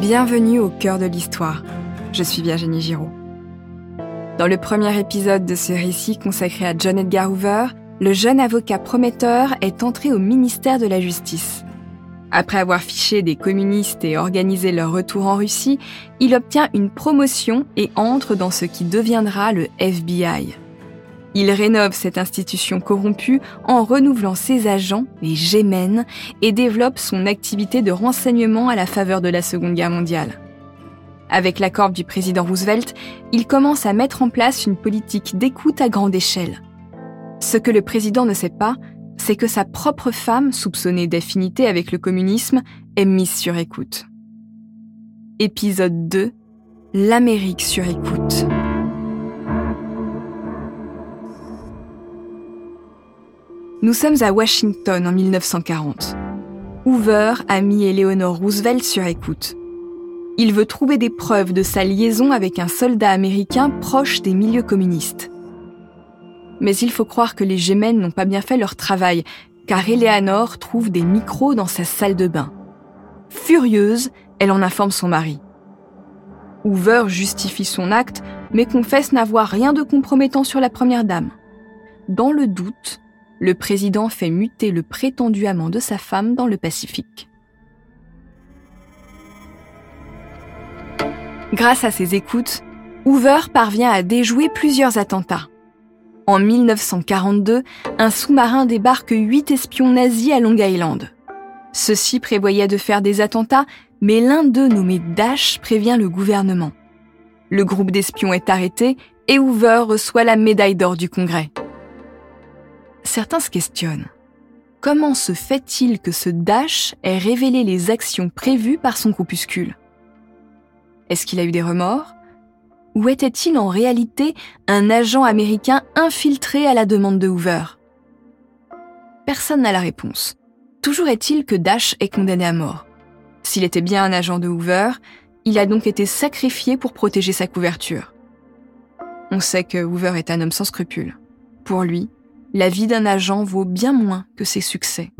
Bienvenue au cœur de l'histoire. Je suis Virginie Giraud. Dans le premier épisode de ce récit consacré à John Edgar Hoover, le jeune avocat prometteur est entré au ministère de la Justice. Après avoir fiché des communistes et organisé leur retour en Russie, il obtient une promotion et entre dans ce qui deviendra le FBI. Il rénove cette institution corrompue en renouvelant ses agents, les Gémènes, et développe son activité de renseignement à la faveur de la Seconde Guerre mondiale. Avec l'accord du président Roosevelt, il commence à mettre en place une politique d'écoute à grande échelle. Ce que le président ne sait pas, c'est que sa propre femme, soupçonnée d'affinité avec le communisme, est mise sur écoute. Épisode 2 L'Amérique sur écoute. Nous sommes à Washington en 1940. Hoover a mis Eleanor Roosevelt sur écoute. Il veut trouver des preuves de sa liaison avec un soldat américain proche des milieux communistes. Mais il faut croire que les Gémenes n'ont pas bien fait leur travail, car Eleanor trouve des micros dans sa salle de bain. Furieuse, elle en informe son mari. Hoover justifie son acte, mais confesse n'avoir rien de compromettant sur la première dame. Dans le doute, le président fait muter le prétendu amant de sa femme dans le Pacifique. Grâce à ses écoutes, Hoover parvient à déjouer plusieurs attentats. En 1942, un sous-marin débarque huit espions nazis à Long Island. Ceux-ci prévoyaient de faire des attentats, mais l'un d'eux, nommé Dash, prévient le gouvernement. Le groupe d'espions est arrêté et Hoover reçoit la médaille d'or du Congrès certains se questionnent. Comment se fait-il que ce Dash ait révélé les actions prévues par son groupuscule? Est-ce qu'il a eu des remords? Ou était-il en réalité un agent américain infiltré à la demande de Hoover? Personne n'a la réponse. Toujours est-il que Dash est condamné à mort. S'il était bien un agent de Hoover, il a donc été sacrifié pour protéger sa couverture. On sait que Hoover est un homme sans scrupules. Pour lui, la vie d'un agent vaut bien moins que ses succès.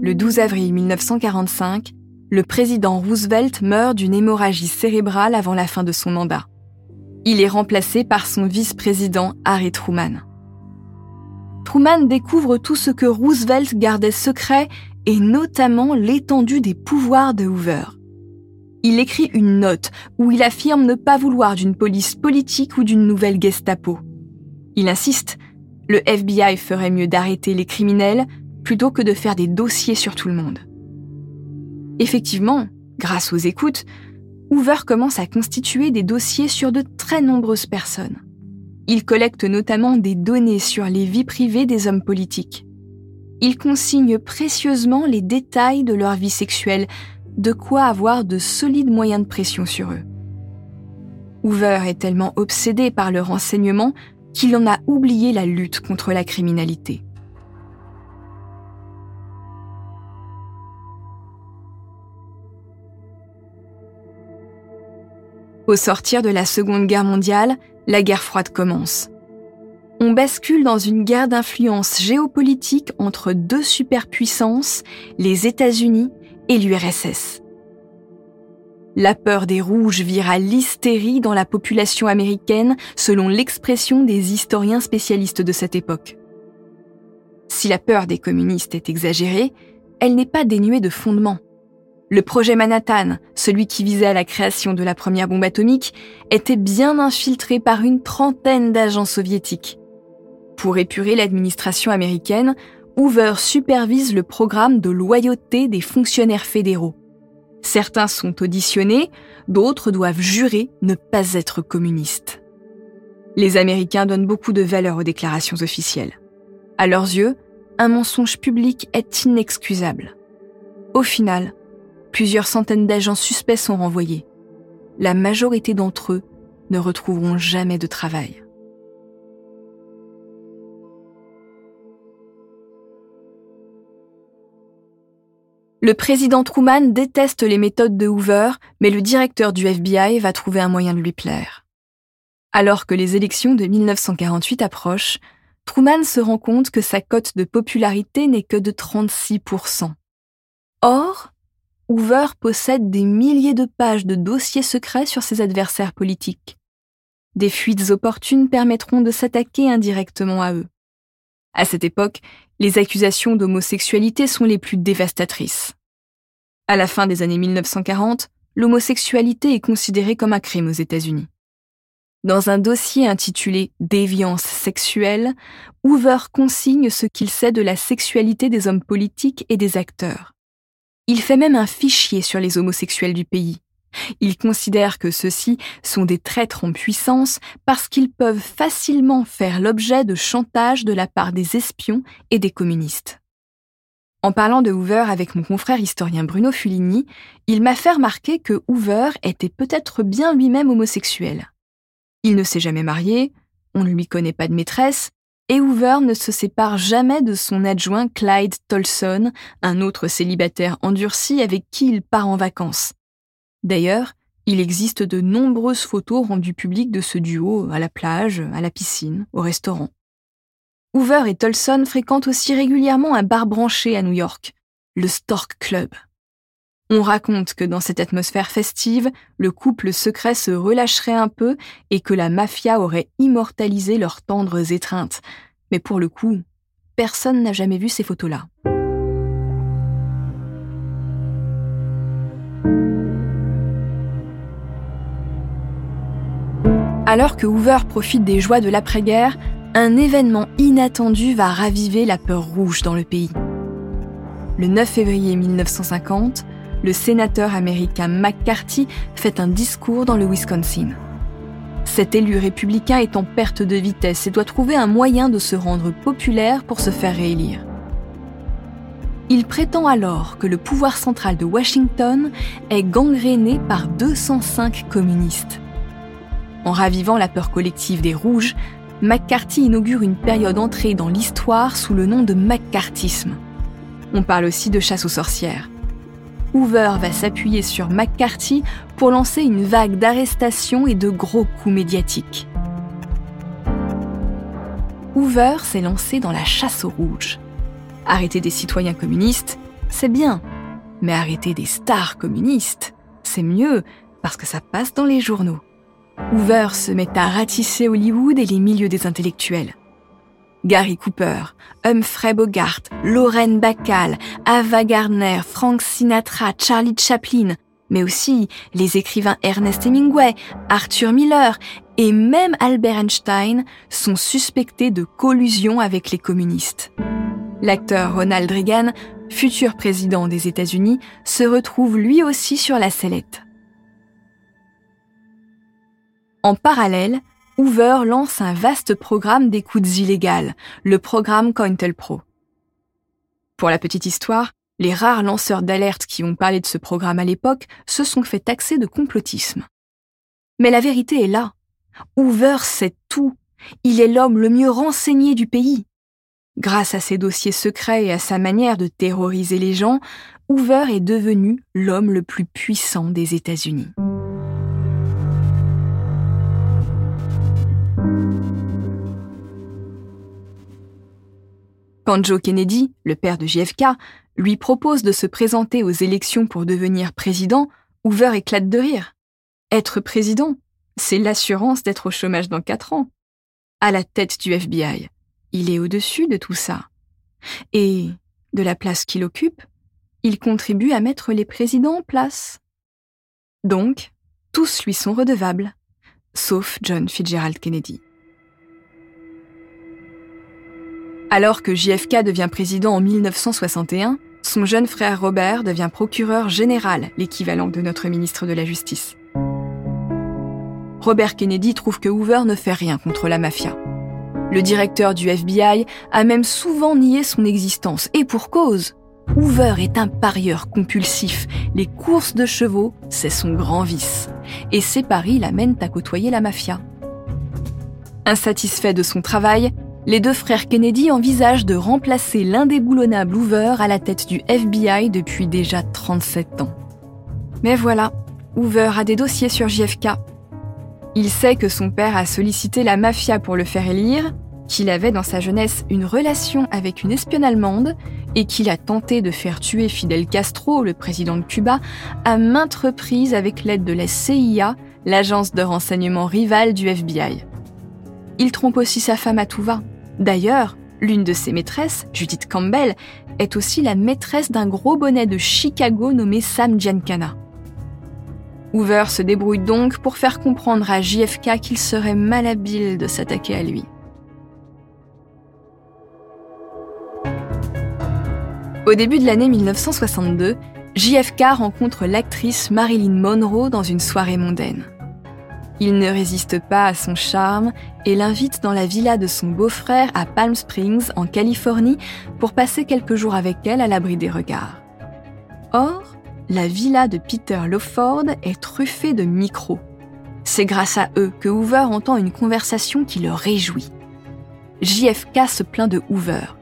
Le 12 avril 1945, le président Roosevelt meurt d'une hémorragie cérébrale avant la fin de son mandat. Il est remplacé par son vice-président Harry Truman. Truman découvre tout ce que Roosevelt gardait secret et notamment l'étendue des pouvoirs de Hoover il écrit une note où il affirme ne pas vouloir d'une police politique ou d'une nouvelle Gestapo. Il insiste, le FBI ferait mieux d'arrêter les criminels plutôt que de faire des dossiers sur tout le monde. Effectivement, grâce aux écoutes, Hoover commence à constituer des dossiers sur de très nombreuses personnes. Il collecte notamment des données sur les vies privées des hommes politiques. Il consigne précieusement les détails de leur vie sexuelle, de quoi avoir de solides moyens de pression sur eux. Hoover est tellement obsédé par le renseignement qu'il en a oublié la lutte contre la criminalité. Au sortir de la Seconde Guerre mondiale, la guerre froide commence. On bascule dans une guerre d'influence géopolitique entre deux superpuissances, les États-Unis et l'URSS. La peur des rouges vire à l'hystérie dans la population américaine selon l'expression des historiens spécialistes de cette époque. Si la peur des communistes est exagérée, elle n'est pas dénuée de fondement. Le projet Manhattan, celui qui visait à la création de la première bombe atomique, était bien infiltré par une trentaine d'agents soviétiques. Pour épurer l'administration américaine, Hoover supervise le programme de loyauté des fonctionnaires fédéraux. Certains sont auditionnés, d'autres doivent jurer ne pas être communistes. Les Américains donnent beaucoup de valeur aux déclarations officielles. À leurs yeux, un mensonge public est inexcusable. Au final, plusieurs centaines d'agents suspects sont renvoyés. La majorité d'entre eux ne retrouveront jamais de travail. Le président Truman déteste les méthodes de Hoover, mais le directeur du FBI va trouver un moyen de lui plaire. Alors que les élections de 1948 approchent, Truman se rend compte que sa cote de popularité n'est que de 36%. Or, Hoover possède des milliers de pages de dossiers secrets sur ses adversaires politiques. Des fuites opportunes permettront de s'attaquer indirectement à eux. À cette époque, les accusations d'homosexualité sont les plus dévastatrices. À la fin des années 1940, l'homosexualité est considérée comme un crime aux États-Unis. Dans un dossier intitulé Déviance sexuelle, Hoover consigne ce qu'il sait de la sexualité des hommes politiques et des acteurs. Il fait même un fichier sur les homosexuels du pays. Il considère que ceux-ci sont des traîtres en puissance parce qu'ils peuvent facilement faire l'objet de chantage de la part des espions et des communistes. En parlant de Hoover avec mon confrère historien Bruno Fulini, il m'a fait remarquer que Hoover était peut-être bien lui-même homosexuel. Il ne s'est jamais marié, on ne lui connaît pas de maîtresse, et Hoover ne se sépare jamais de son adjoint Clyde Tolson, un autre célibataire endurci avec qui il part en vacances. D'ailleurs, il existe de nombreuses photos rendues publiques de ce duo à la plage, à la piscine, au restaurant. Hoover et Tolson fréquentent aussi régulièrement un bar branché à New York, le Stork Club. On raconte que dans cette atmosphère festive, le couple secret se relâcherait un peu et que la mafia aurait immortalisé leurs tendres étreintes. Mais pour le coup, personne n'a jamais vu ces photos-là. Alors que Hoover profite des joies de l'après-guerre, un événement inattendu va raviver la peur rouge dans le pays. Le 9 février 1950, le sénateur américain McCarthy fait un discours dans le Wisconsin. Cet élu républicain est en perte de vitesse et doit trouver un moyen de se rendre populaire pour se faire réélire. Il prétend alors que le pouvoir central de Washington est gangréné par 205 communistes. En ravivant la peur collective des Rouges, McCarthy inaugure une période entrée dans l'histoire sous le nom de McCarthyisme. On parle aussi de chasse aux sorcières. Hoover va s'appuyer sur McCarthy pour lancer une vague d'arrestations et de gros coups médiatiques. Hoover s'est lancé dans la chasse aux rouges. Arrêter des citoyens communistes, c'est bien. Mais arrêter des stars communistes, c'est mieux, parce que ça passe dans les journaux. Hoover se met à ratisser Hollywood et les milieux des intellectuels. Gary Cooper, Humphrey Bogart, Lorraine Bacall, Ava Gardner, Frank Sinatra, Charlie Chaplin, mais aussi les écrivains Ernest Hemingway, Arthur Miller et même Albert Einstein sont suspectés de collusion avec les communistes. L'acteur Ronald Reagan, futur président des États-Unis, se retrouve lui aussi sur la sellette. En parallèle, Hoover lance un vaste programme d'écoutes illégales, le programme COINTELPRO. Pour la petite histoire, les rares lanceurs d'alerte qui ont parlé de ce programme à l'époque se sont fait taxer de complotisme. Mais la vérité est là. Hoover sait tout. Il est l'homme le mieux renseigné du pays. Grâce à ses dossiers secrets et à sa manière de terroriser les gens, Hoover est devenu l'homme le plus puissant des États-Unis. Quand Joe Kennedy, le père de JFK, lui propose de se présenter aux élections pour devenir président, Hoover éclate de rire. Être président, c'est l'assurance d'être au chômage dans quatre ans. À la tête du FBI, il est au-dessus de tout ça. Et, de la place qu'il occupe, il contribue à mettre les présidents en place. Donc, tous lui sont redevables, sauf John Fitzgerald Kennedy. Alors que JFK devient président en 1961, son jeune frère Robert devient procureur général, l'équivalent de notre ministre de la Justice. Robert Kennedy trouve que Hoover ne fait rien contre la mafia. Le directeur du FBI a même souvent nié son existence, et pour cause. Hoover est un parieur compulsif. Les courses de chevaux, c'est son grand vice. Et ses paris l'amènent à côtoyer la mafia. Insatisfait de son travail, les deux frères Kennedy envisagent de remplacer l'indéboulonnable Hoover à la tête du FBI depuis déjà 37 ans. Mais voilà, Hoover a des dossiers sur JFK. Il sait que son père a sollicité la mafia pour le faire élire, qu'il avait dans sa jeunesse une relation avec une espionne allemande et qu'il a tenté de faire tuer Fidel Castro, le président de Cuba, à maintes reprises avec l'aide de la CIA, l'agence de renseignement rivale du FBI. Il trompe aussi sa femme à tout. D'ailleurs, l'une de ses maîtresses, Judith Campbell, est aussi la maîtresse d'un gros bonnet de Chicago nommé Sam Giancana. Hoover se débrouille donc pour faire comprendre à JFK qu'il serait malhabile de s'attaquer à lui. Au début de l'année 1962, JFK rencontre l'actrice Marilyn Monroe dans une soirée mondaine. Il ne résiste pas à son charme et l'invite dans la villa de son beau-frère à Palm Springs, en Californie, pour passer quelques jours avec elle à l'abri des regards. Or, la villa de Peter Lawford est truffée de micros. C'est grâce à eux que Hoover entend une conversation qui le réjouit. JFK se plaint de Hoover.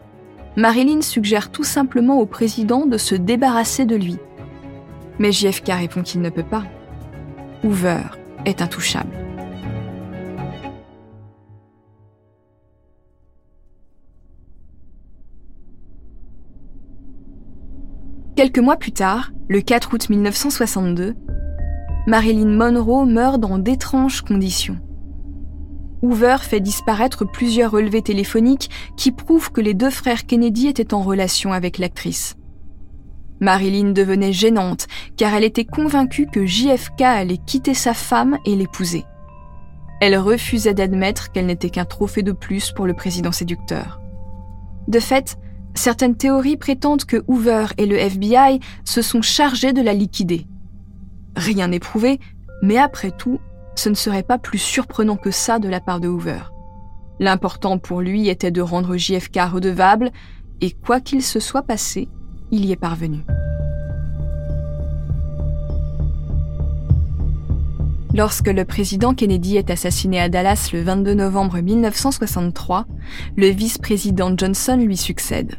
Marilyn suggère tout simplement au président de se débarrasser de lui. Mais JFK répond qu'il ne peut pas. Hoover est intouchable. Quelques mois plus tard, le 4 août 1962, Marilyn Monroe meurt dans d'étranges conditions. Hoover fait disparaître plusieurs relevés téléphoniques qui prouvent que les deux frères Kennedy étaient en relation avec l'actrice. Marilyn devenait gênante car elle était convaincue que JFK allait quitter sa femme et l'épouser. Elle refusait d'admettre qu'elle n'était qu'un trophée de plus pour le président séducteur. De fait, certaines théories prétendent que Hoover et le FBI se sont chargés de la liquider. Rien n'est prouvé, mais après tout, ce ne serait pas plus surprenant que ça de la part de Hoover. L'important pour lui était de rendre JFK redevable, et quoi qu'il se soit passé, il y est parvenu. Lorsque le président Kennedy est assassiné à Dallas le 22 novembre 1963, le vice-président Johnson lui succède.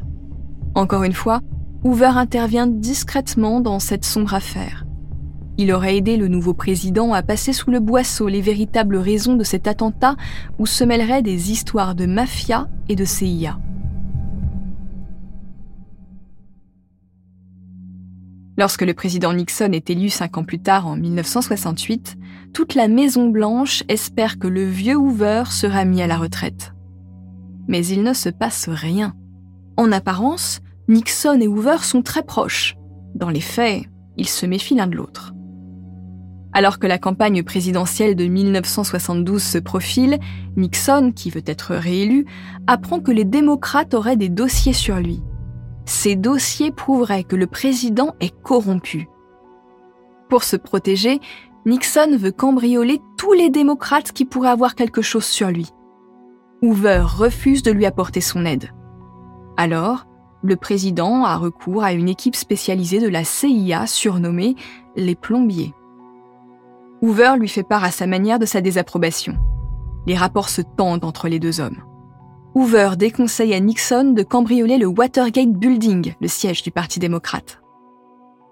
Encore une fois, Hoover intervient discrètement dans cette sombre affaire. Il aurait aidé le nouveau président à passer sous le boisseau les véritables raisons de cet attentat où se mêleraient des histoires de mafia et de CIA. Lorsque le président Nixon est élu cinq ans plus tard, en 1968, toute la Maison-Blanche espère que le vieux Hoover sera mis à la retraite. Mais il ne se passe rien. En apparence, Nixon et Hoover sont très proches. Dans les faits, ils se méfient l'un de l'autre. Alors que la campagne présidentielle de 1972 se profile, Nixon, qui veut être réélu, apprend que les démocrates auraient des dossiers sur lui ces dossiers prouveraient que le président est corrompu. Pour se protéger, Nixon veut cambrioler tous les démocrates qui pourraient avoir quelque chose sur lui. Hoover refuse de lui apporter son aide. Alors, le président a recours à une équipe spécialisée de la CIA surnommée les plombiers. Hoover lui fait part à sa manière de sa désapprobation. Les rapports se tendent entre les deux hommes. Hoover déconseille à Nixon de cambrioler le Watergate Building, le siège du Parti démocrate.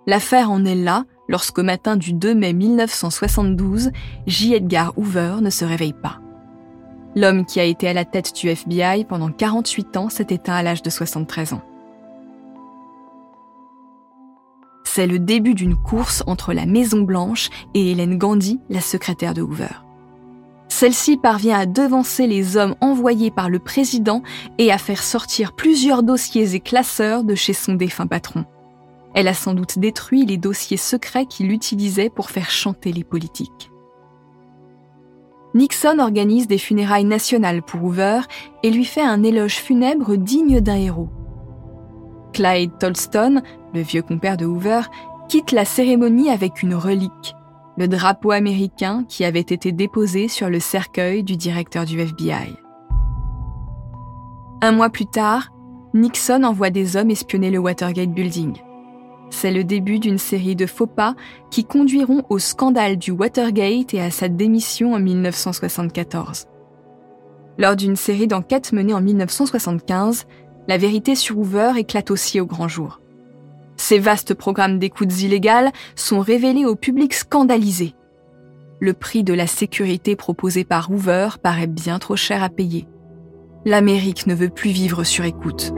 L'affaire en est là lorsqu'au matin du 2 mai 1972, J. Edgar Hoover ne se réveille pas. L'homme qui a été à la tête du FBI pendant 48 ans s'est éteint à l'âge de 73 ans. C'est le début d'une course entre la Maison Blanche et Hélène Gandhi, la secrétaire de Hoover. Celle-ci parvient à devancer les hommes envoyés par le président et à faire sortir plusieurs dossiers et classeurs de chez son défunt patron. Elle a sans doute détruit les dossiers secrets qu'il utilisait pour faire chanter les politiques. Nixon organise des funérailles nationales pour Hoover et lui fait un éloge funèbre digne d'un héros. Clyde Tolston, le vieux compère de Hoover, quitte la cérémonie avec une relique, le drapeau américain qui avait été déposé sur le cercueil du directeur du FBI. Un mois plus tard, Nixon envoie des hommes espionner le Watergate Building. C'est le début d'une série de faux pas qui conduiront au scandale du Watergate et à sa démission en 1974. Lors d'une série d'enquêtes menée en 1975, la vérité sur Hoover éclate aussi au grand jour. Ces vastes programmes d'écoutes illégales sont révélés au public scandalisé. Le prix de la sécurité proposé par Hoover paraît bien trop cher à payer. l'Amérique ne veut plus vivre sur écoute.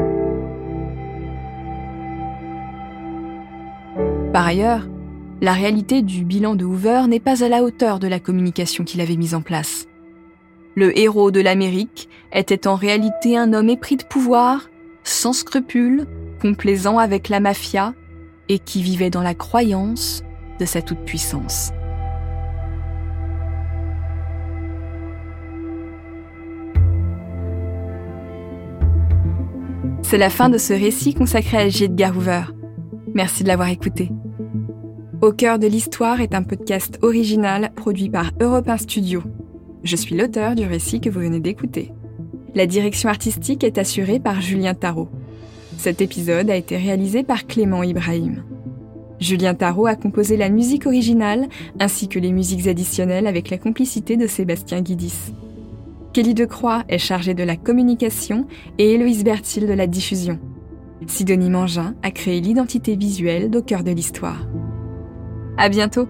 Par ailleurs, la réalité du bilan de Hoover n'est pas à la hauteur de la communication qu'il avait mise en place. Le héros de l'Amérique était en réalité un homme épris de pouvoir, sans scrupules, complaisant avec la mafia et qui vivait dans la croyance de sa toute-puissance. C'est la fin de ce récit consacré à J. Edgar Hoover. Merci de l'avoir écouté. Au cœur de l'histoire est un podcast original produit par Europe 1 Studio. Je suis l'auteur du récit que vous venez d'écouter. La direction artistique est assurée par Julien Tarot. Cet épisode a été réalisé par Clément Ibrahim. Julien Tarot a composé la musique originale ainsi que les musiques additionnelles avec la complicité de Sébastien Guidis. Kelly Decroix est chargée de la communication et Héloïse Bertil de la diffusion. Sidonie Mangin a créé l'identité visuelle d'au cœur de l'histoire. À bientôt!